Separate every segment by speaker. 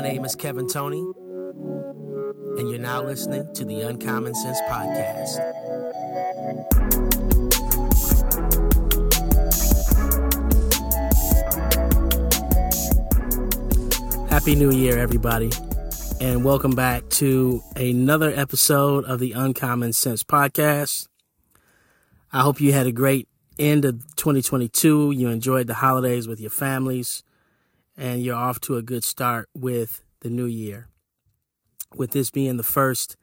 Speaker 1: My name is Kevin Tony, and you're now listening to the Uncommon Sense Podcast. Happy New Year, everybody, and welcome back to another episode of the Uncommon Sense Podcast. I hope you had a great end of 2022. You enjoyed the holidays with your families and you're off to a good start with the new year. With this being the first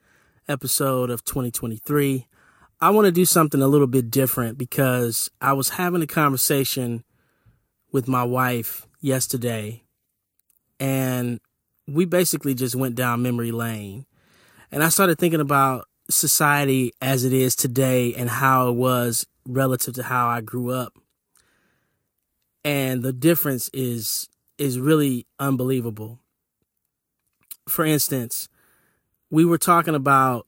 Speaker 1: episode of 2023, I want to do something a little bit different because I was having a conversation with my wife yesterday and we basically just went down memory lane. And I started thinking about society as it is today and how it was relative to how I grew up. And the difference is is really unbelievable. For instance, we were talking about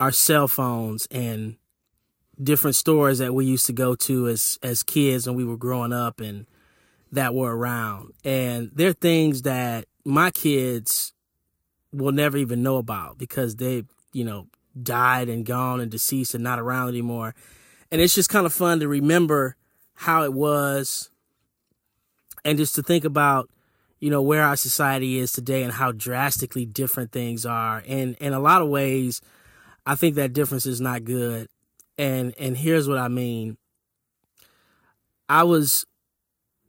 Speaker 1: our cell phones and different stores that we used to go to as as kids when we were growing up and that were around. And they're things that my kids will never even know about because they, you know, died and gone and deceased and not around anymore. And it's just kind of fun to remember how it was and just to think about you know where our society is today and how drastically different things are. And in a lot of ways i think that difference is not good. And and here's what i mean. I was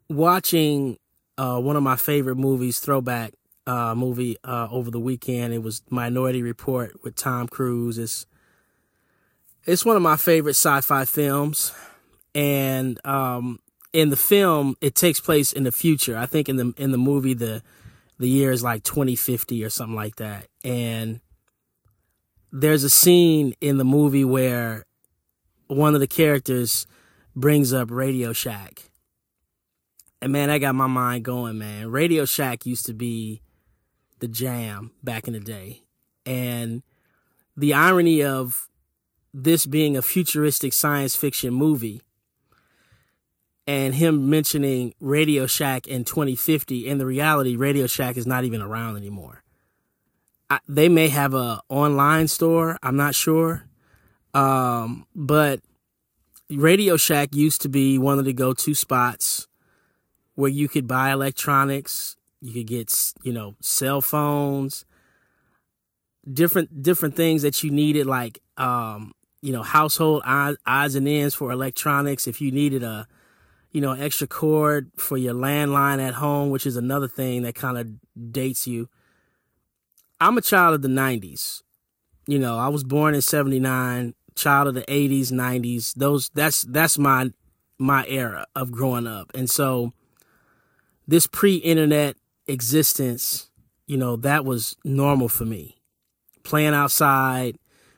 Speaker 1: watching uh, one of my favorite movies throwback uh, movie uh, over the weekend. It was minority report with tom cruise. It's it's one of my favorite sci-fi films. And um, in the film it takes place in the future. I think in the in the movie the the year is like 2050 or something like that. And there's a scene in the movie where one of the characters brings up Radio Shack. And man, that got my mind going, man. Radio Shack used to be the jam back in the day. And the irony of this being a futuristic science fiction movie and him mentioning Radio Shack in 2050. In the reality, Radio Shack is not even around anymore. I, they may have a online store. I'm not sure, um, but Radio Shack used to be one of the go-to spots where you could buy electronics. You could get you know cell phones, different different things that you needed, like um, you know household odds and ends for electronics. If you needed a you know, extra cord for your landline at home, which is another thing that kind of dates you. I'm a child of the 90s. You know, I was born in 79, child of the 80s, 90s. Those that's that's my my era of growing up. And so this pre-internet existence, you know, that was normal for me. Playing outside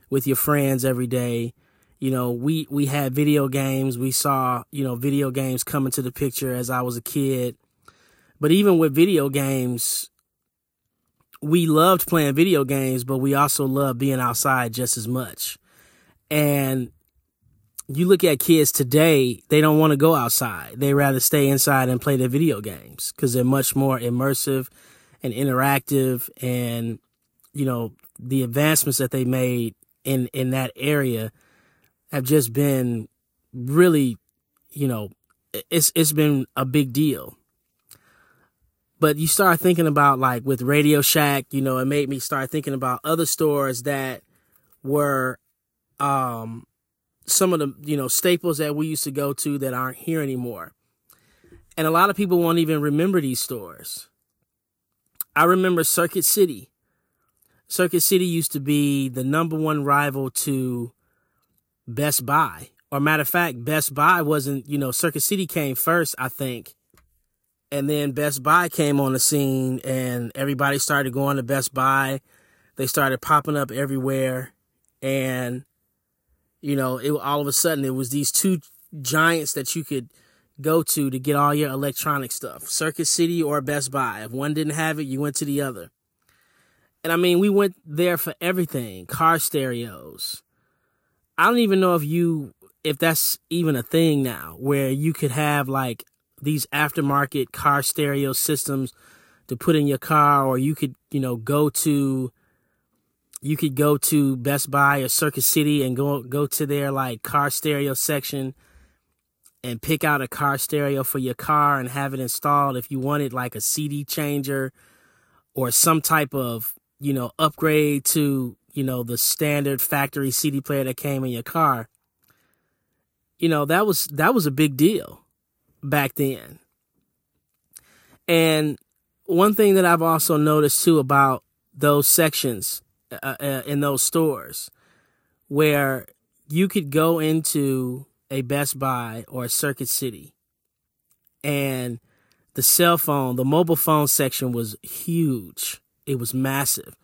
Speaker 1: with your friends every day, you know, we we had video games. We saw, you know, video games come into the picture as I was a kid. But even with video games, we loved playing video games, but we also loved being outside just as much. And you look at kids today, they don't want to go outside. They rather stay inside and play their video games because they're much more immersive and interactive and you know, the advancements that they made in in that area have just been really, you know, it's it's been a big deal. But you start thinking about like with Radio Shack, you know, it made me start thinking about other stores that were um some of the, you know, staples that we used to go to that aren't here anymore. And a lot of people won't even remember these stores. I remember Circuit City. Circuit City used to be the number one rival to Best Buy. Or matter of fact, Best Buy wasn't, you know, Circuit City came first, I think. And then Best Buy came on the scene and everybody started going to Best Buy. They started popping up everywhere. And, you know, it all of a sudden it was these two giants that you could go to to get all your electronic stuff Circuit City or Best Buy. If one didn't have it, you went to the other. And I mean, we went there for everything car stereos, I don't even know if you if that's even a thing now where you could have like these aftermarket car stereo systems to put in your car, or you could, you know, go to you could go to Best Buy or Circuit City and go go to their like car stereo section and pick out a car stereo for your car and have it installed if you wanted like a CD changer or some type of, you know, upgrade to, you know, the standard factory CD player that came in your car. You know, that was that was a big deal back then. And one thing that I've also noticed too about those sections uh, uh, in those stores where you could go into a Best Buy or a Circuit City and the cell phone, the mobile phone section was huge. It was massive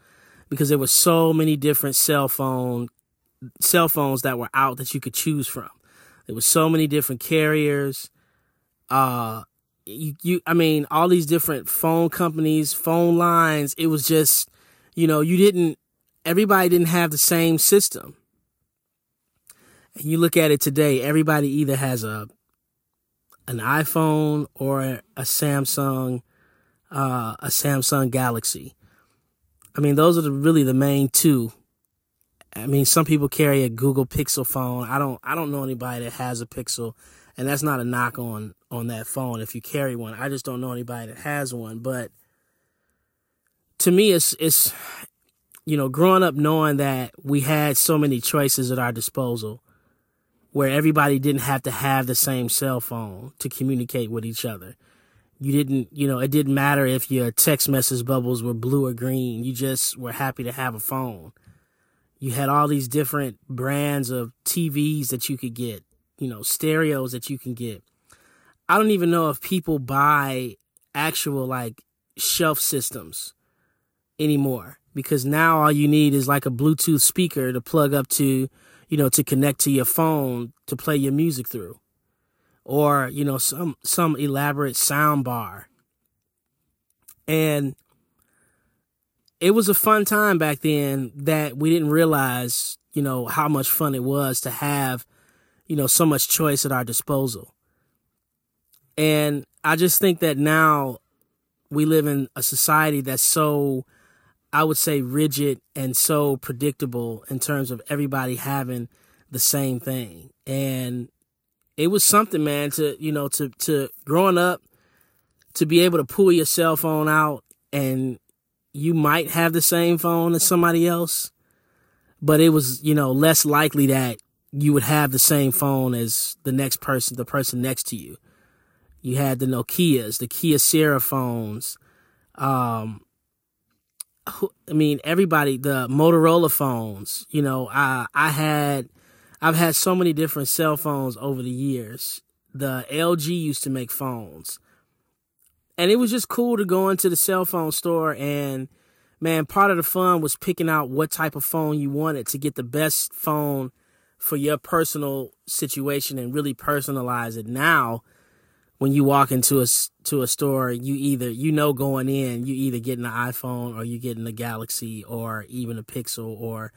Speaker 1: because there were so many different cell phone cell phones that were out that you could choose from. There were so many different carriers. Uh you, you I mean all these different phone companies, phone lines. It was just, you know, you didn't everybody didn't have the same system. And you look at it today, everybody either has a an iPhone or a Samsung uh, a Samsung Galaxy. I mean, those are the, really the main two. I mean, some people carry a Google Pixel phone. I don't I don't know anybody that has a Pixel, and that's not a knock on on that phone if you carry one. I just don't know anybody that has one, but to me it's it's you know, growing up knowing that we had so many choices at our disposal where everybody didn't have to have the same cell phone to communicate with each other. You didn't, you know, it didn't matter if your text message bubbles were blue or green. You just were happy to have a phone. You had all these different brands of TVs that you could get, you know, stereos that you can get. I don't even know if people buy actual like shelf systems anymore because now all you need is like a Bluetooth speaker to plug up to, you know, to connect to your phone to play your music through. Or, you know, some some elaborate sound bar. And it was a fun time back then that we didn't realize, you know, how much fun it was to have, you know, so much choice at our disposal. And I just think that now we live in a society that's so I would say rigid and so predictable in terms of everybody having the same thing. And it was something, man, to, you know, to, to growing up, to be able to pull your cell phone out and you might have the same phone as somebody else, but it was, you know, less likely that you would have the same phone as the next person, the person next to you. You had the Nokias, the Kyocera phones, um, I mean, everybody, the Motorola phones, you know, I, I had, I've had so many different cell phones over the years. The LG used to make phones. And it was just cool to go into the cell phone store and, man, part of the fun was picking out what type of phone you wanted to get the best phone for your personal situation and really personalize it. Now, when you walk into a to a store, you either you know going in, you either getting an iPhone or you getting a Galaxy or even a Pixel or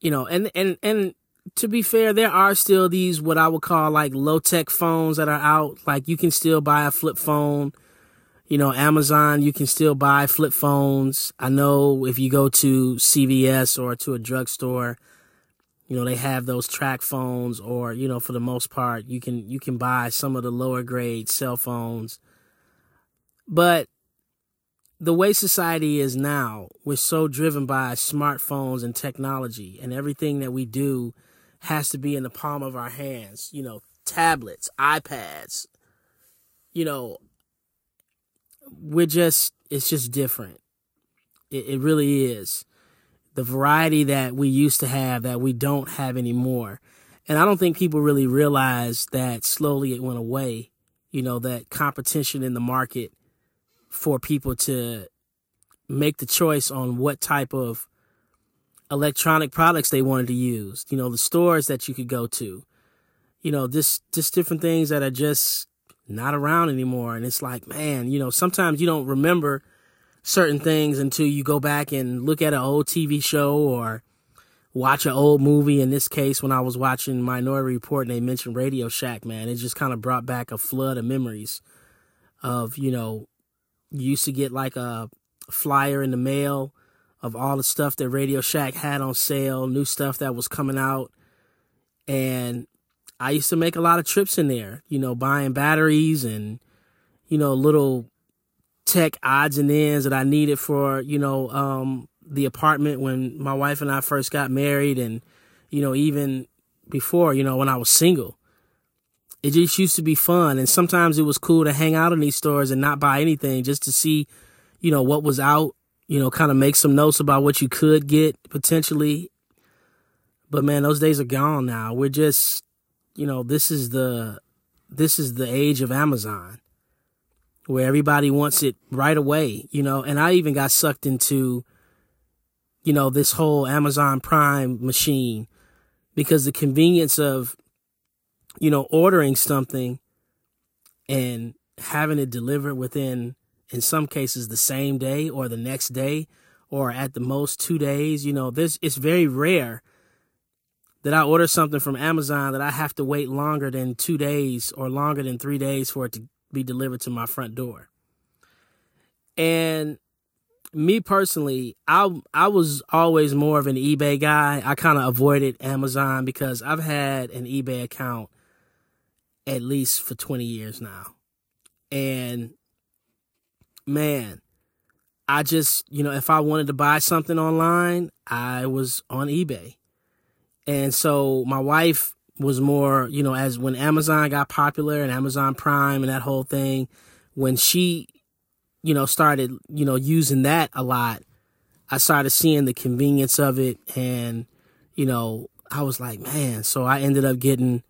Speaker 1: you know, and and and to be fair, there are still these what I would call like low tech phones that are out. Like you can still buy a flip phone. You know, Amazon, you can still buy flip phones. I know if you go to CVS or to a drugstore, you know they have those track phones or you know for the most part you can you can buy some of the lower grade cell phones but the way society is now we're so driven by smartphones and technology and everything that we do has to be in the palm of our hands you know tablets ipads you know we're just it's just different it, it really is the variety that we used to have that we don't have anymore. And I don't think people really realize that slowly it went away, you know, that competition in the market for people to make the choice on what type of electronic products they wanted to use, you know, the stores that you could go to, you know, just, just different things that are just not around anymore. And it's like, man, you know, sometimes you don't remember certain things until you go back and look at an old TV show or watch an old movie. In this case, when I was watching Minority Report and they mentioned Radio Shack, man, it just kind of brought back a flood of memories of, you know, You used to get like a flyer in the mail of all the stuff that Radio Shack had on sale, new stuff that was coming out. And I used to make a lot of trips in there, you know, buying batteries and, you know, little tech odds and ends that I needed for, you know, um, the apartment when my wife and I first got married and, you know, even before, you know, when I was single. It just used to be fun. And sometimes it was cool to hang out in these stores and not buy anything just to see, you know, what was out, you know, kind of make some notes about what you could get potentially. But man, those days are gone now. We're just, you know, this is the, this is the age of Amazon where everybody wants it right away, you know, and I even got sucked into, you know, this whole Amazon Prime machine because the convenience of, you know, ordering something and having it delivered within, in some cases, the same day or the next day or at the most two days, you know, this, it's very rare that I order something from Amazon that I have to wait longer than two days or longer than three days for it to be delivered to my front door. And me personally, I I was always more of an eBay guy. I kind of avoided Amazon because I've had an eBay account at least for 20 years now. And man, I just, you know, if I wanted to buy something online, I was on eBay. And so my wife was more, you know, as when Amazon got popular and Amazon Prime and that whole thing, when she, you know, started, you know, using that a lot, I started seeing the convenience of it. And, you know, I was like, man, so I ended up getting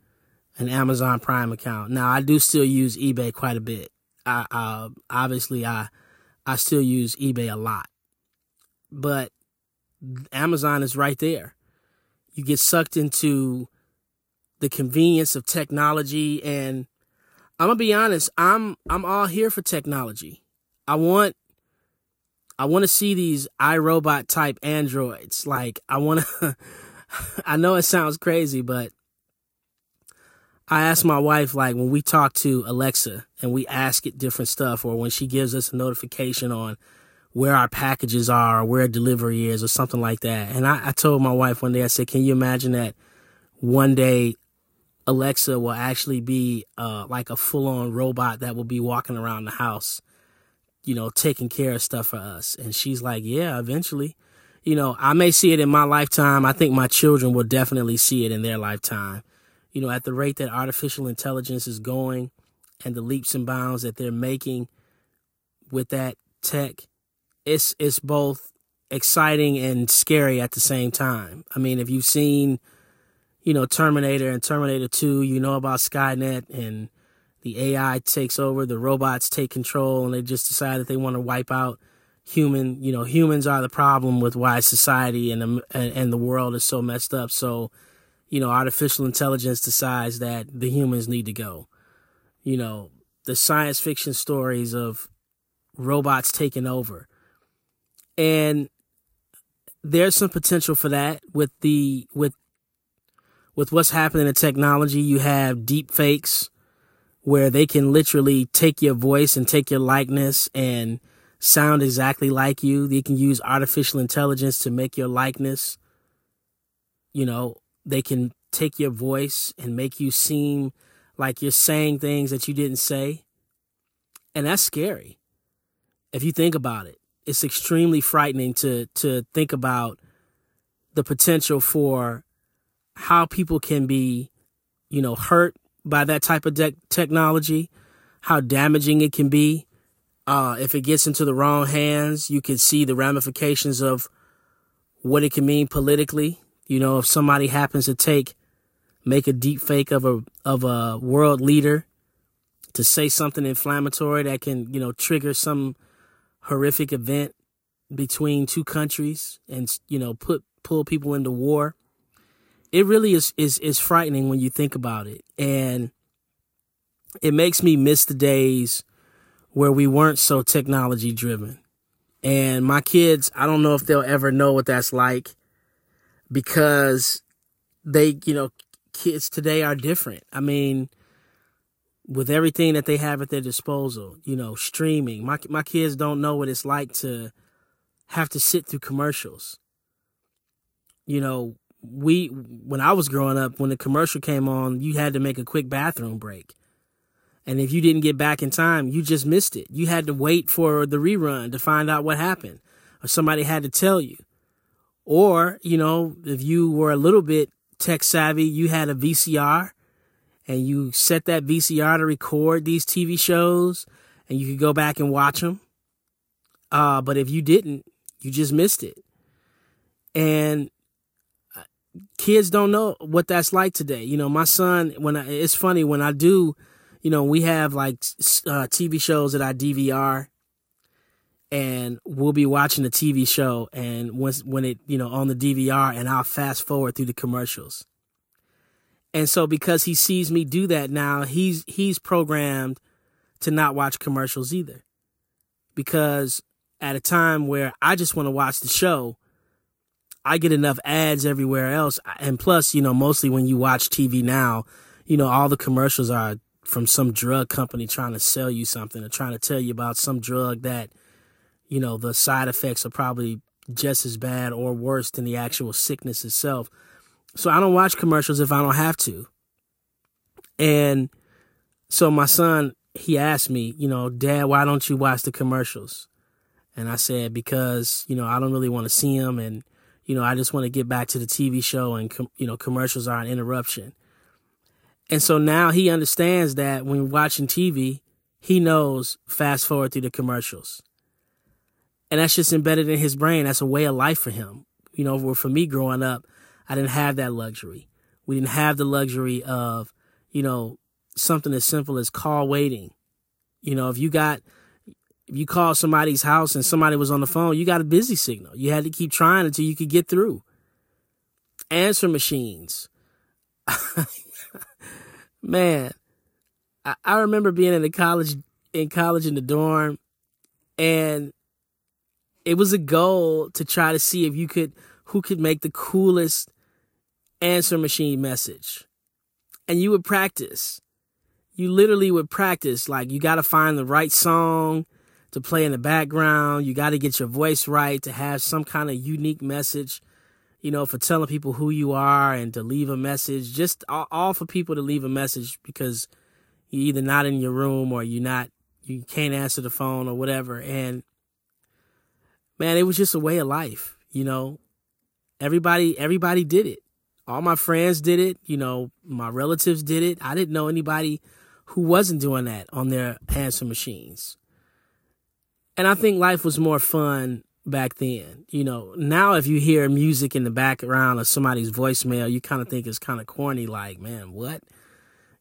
Speaker 1: an Amazon Prime account. Now I do still use eBay quite a bit. I, uh, obviously I, I still use eBay a lot, but Amazon is right there. You get sucked into the convenience of technology and I'm gonna be honest, I'm I'm all here for technology. I want I want to see these iRobot type androids. Like I want to I know it sounds crazy, but I ask my wife like when we talk to Alexa and we ask it different stuff or when she gives us a notification on where our packages are or where delivery is or something like that. And I, I told my wife one day, I said, Can you imagine that one day Alexa will actually be uh, like a full on robot that will be walking around the house, you know, taking care of stuff for us. And she's like, yeah, eventually. You know, I may see it in my lifetime. I think my children will definitely see it in their lifetime. You know, at the rate that artificial intelligence is going and the leaps and bounds that they're making with that tech, it's it's both exciting and scary at the same time. I mean, if you've seen you know, Terminator and Terminator 2, you know about Skynet and the AI takes over, the robots take control, and they just decide that they want to wipe out human, you know, humans are the problem with why society and the, and the world is so messed up. So, you know, artificial intelligence decides that the humans need to go. You know, the science fiction stories of robots taking over. And there's some potential for that with the with with what's happening in technology, you have deep fakes where they can literally take your voice and take your likeness and sound exactly like you. They can use artificial intelligence to make your likeness. You know, they can take your voice and make you seem like you're saying things that you didn't say. And that's scary. If you think about it, it's extremely frightening to to think about the potential for how people can be, you know, hurt by that type of de- technology, how damaging it can be. Uh, if it gets into the wrong hands, you can see the ramifications of what it can mean politically. You know, if somebody happens to take, make a deep fake of a of a world leader to say something inflammatory that can, you know, trigger some horrific event between two countries and you know put pull people into war it really is is is frightening when you think about it, and it makes me miss the days where we weren't so technology driven. And my kids, I don't know if they'll ever know what that's like because they, you know, kids today are different. I mean, with everything that they have at their disposal, you know, streaming. My my kids don't know what it's like to have to sit through commercials. You know, we when I was growing up, when the commercial came on, you had to make a quick bathroom break. And if you didn't get back in time, you just missed it. You had to wait for the rerun to find out what happened, or somebody had to tell you. Or, you know, if you were a little bit tech savvy, you had a VCR and you set that VCR to record these TV shows and you could go back and watch them. Uh, but if you didn't, you just missed it. And uh, kids don't know what that's like today. You know, my son, when I, it's funny when I do, you know, we have like uh, TV shows that I DVR and we'll be watching the TV show and once when it, you know, on the DVR and I'll fast forward through the commercials. And so because he sees me do that now, he's he's programmed to not watch commercials either. Because at a time where I just want to watch the show, I get enough ads everywhere else. And plus, you know, mostly when you watch TV now, you know, all the commercials are from some drug company trying to sell you something or trying to tell you about some drug that, you know, the side effects are probably just as bad or worse than the actual sickness itself. So I don't watch commercials if I don't have to. And so my son, he asked me, you know, Dad, why don't you watch the commercials? And I said, because, you know, I don't really want to see them. And, you know, I just want to get back to the TV show and, com- you know, commercials are an interruption. And so now he understands that when watching TV, he knows fast forward through the commercials. And that's just embedded in his brain. That's a way of life for him. You know, for me growing up, I didn't have that luxury. We didn't have the luxury of, you know, something as simple as call waiting. You know, if you got if you called somebody's house and somebody was on the phone, you got a busy signal. You had to keep trying until you could get through. Answer machines. Man, I, I remember being in the college in college in the dorm and it was a goal to try to see if you could who could make the coolest answer machine message. And you would practice. You literally would practice. Like, you got to find the right song to play in the background. You got to get your voice right to have some kind of unique message, you know, for telling people who you are and to leave a message. Just all, all for people to leave a message because you're either not in your room or you're not, you can't answer the phone or whatever. And man, it was just a way of life, you know. Everybody, everybody did it all my friends did it. You know, my relatives did it. I didn't know anybody who wasn't doing that on their answer machines. And I think life was more fun back then. You know, now if you hear music in the background of somebody's voicemail, you kind of think it's kind of corny like, man, what?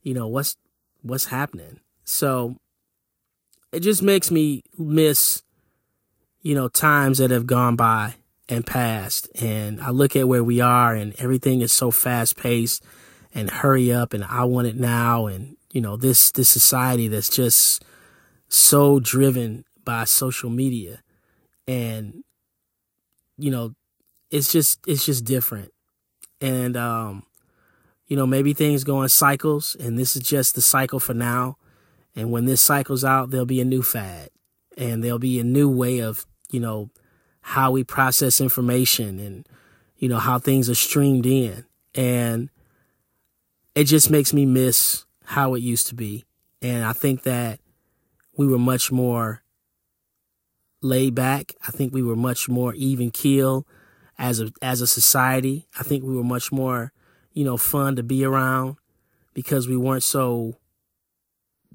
Speaker 1: You know, what's what's happening? So it just makes me miss you know times that have gone by and passed. And I look at where we are and everything is so fast paced and hurry up and I want it now. And, you know, this, this society that's just so driven by social media and, you know, it's just, it's just different. And, um, you know, maybe things go in cycles and this is just the cycle for now. And when this cycle's out, there'll be a new fad and there'll be a new way of, you know, how we process information and you know how things are streamed in. And it just makes me miss how it used to be. And i think that we were much more laid back. I think we were much more even keel as a as a society. I think we were much more you know fun to be around because we weren't so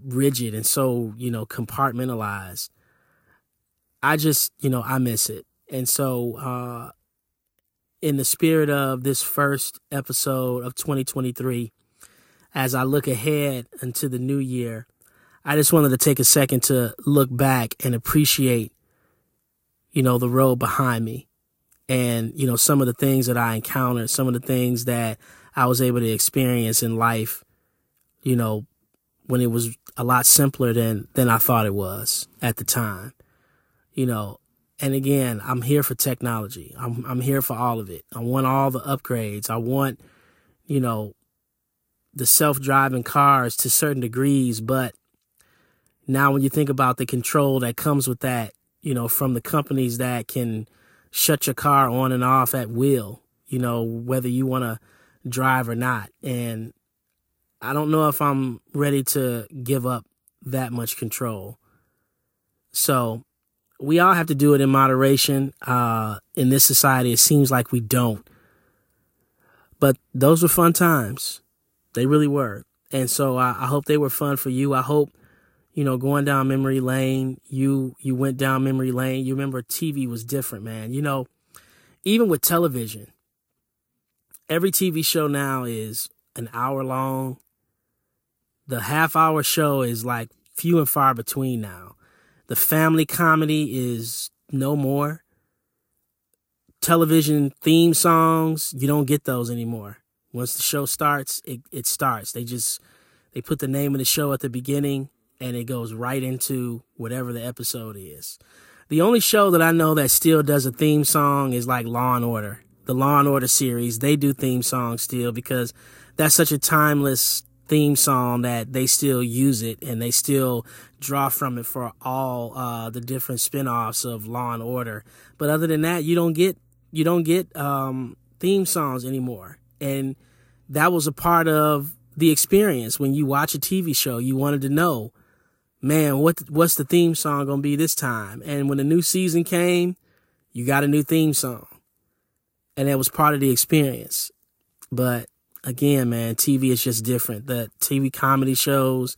Speaker 1: rigid and so you know compartmentalized i just you know i miss it and so, uh, in the spirit of this first episode of 2023, as I look ahead into the new year, I just wanted to take a second to look back and appreciate, you know, the road behind me and, you know, some of the things that I encountered, some of the things that I was able to experience in life, you know, when it was a lot simpler than, than I thought it was at the time. You know, and again, I'm here for technology. I'm I'm here for all of it. I want all the upgrades. I want, you know, the self-driving cars to certain degrees, but now when you think about the control that comes with that, you know, from the companies that can shut your car on and off at will, you know, whether you want to drive or not. And I don't know if I'm ready to give up that much control. So we all have to do it in moderation. Uh, in this society, it seems like we don't. But those were fun times. They really were. And so I, I hope they were fun for you. I hope, you know, going down memory lane, you you went down memory lane. You remember TV was different, man. You know, even with television, every TV show now is an hour long. The half hour show is like few and far between now. The family comedy is no more. Television theme songs, you don't get those anymore. Once the show starts, it, it starts. They just they put the name of the show at the beginning and it goes right into whatever the episode is. The only show that I know that still does a theme song is like Law and Order. The Law and Order series, they do theme songs still because that's such a timeless theme song that they still use it and they still draw from it for all uh, the different spin-offs of Law and Order. But other than that, you don't get you don't get um, theme songs anymore. And that was a part of the experience when you watch a TV show. You wanted to know, man, what what's the theme song gonna be this time? And when the new season came, you got a new theme song, and that was part of the experience. But again, man, TV is just different. The TV comedy shows,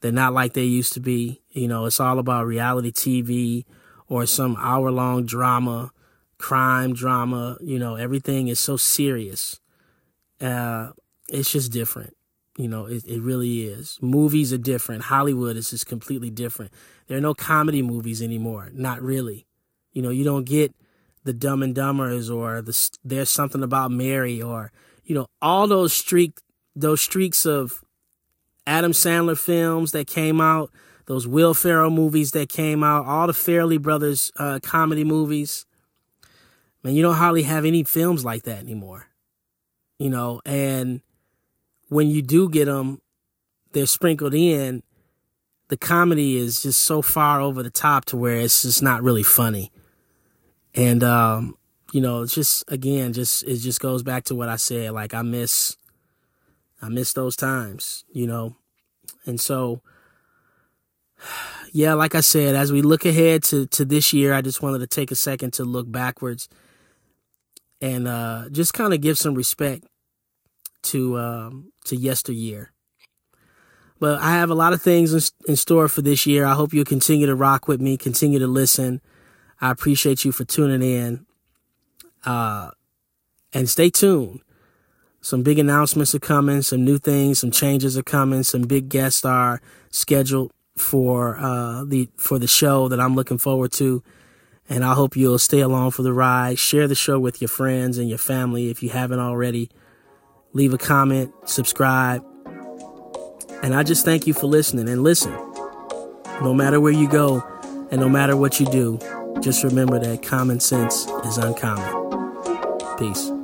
Speaker 1: they're not like they used to be. You know, it's all about reality TV or some hour long drama, crime drama. You know, everything is so serious. Uh, it's just different. You know, it, it really is. Movies are different. Hollywood is just completely different. There are no comedy movies anymore. Not really. You know, you don't get the Dumb and Dumbers or the There's Something About Mary or you know, all those streak those streaks of Adam Sandler films that came out, those Will Ferrell movies that came out, all the Farrelly brothers uh, comedy movies. Man, you don't hardly have any films like that anymore. You know, and when you do get them, they're sprinkled in. The comedy is just so far over the top to where it's just not really funny. And um, you know, it's just again, just it just goes back to what I said. Like I miss, I miss those times, you know, and so, yeah, like I said, as we look ahead to to this year, I just wanted to take a second to look backwards and uh, just kind of give some respect to um, to yesteryear. But I have a lot of things in, in store for this year. I hope you'll continue to rock with me, continue to listen. I appreciate you for tuning in. Uh, and stay tuned. Some big announcements are coming, some new things, some changes are coming, some big guests are scheduled for uh, the for the show that I'm looking forward to. And I hope you'll stay along for the ride. Share the show with your friends and your family if you haven't already. Leave a comment, subscribe. And I just thank you for listening. And listen, no matter where you go and no matter what you do, just remember that common sense is uncommon. Peace.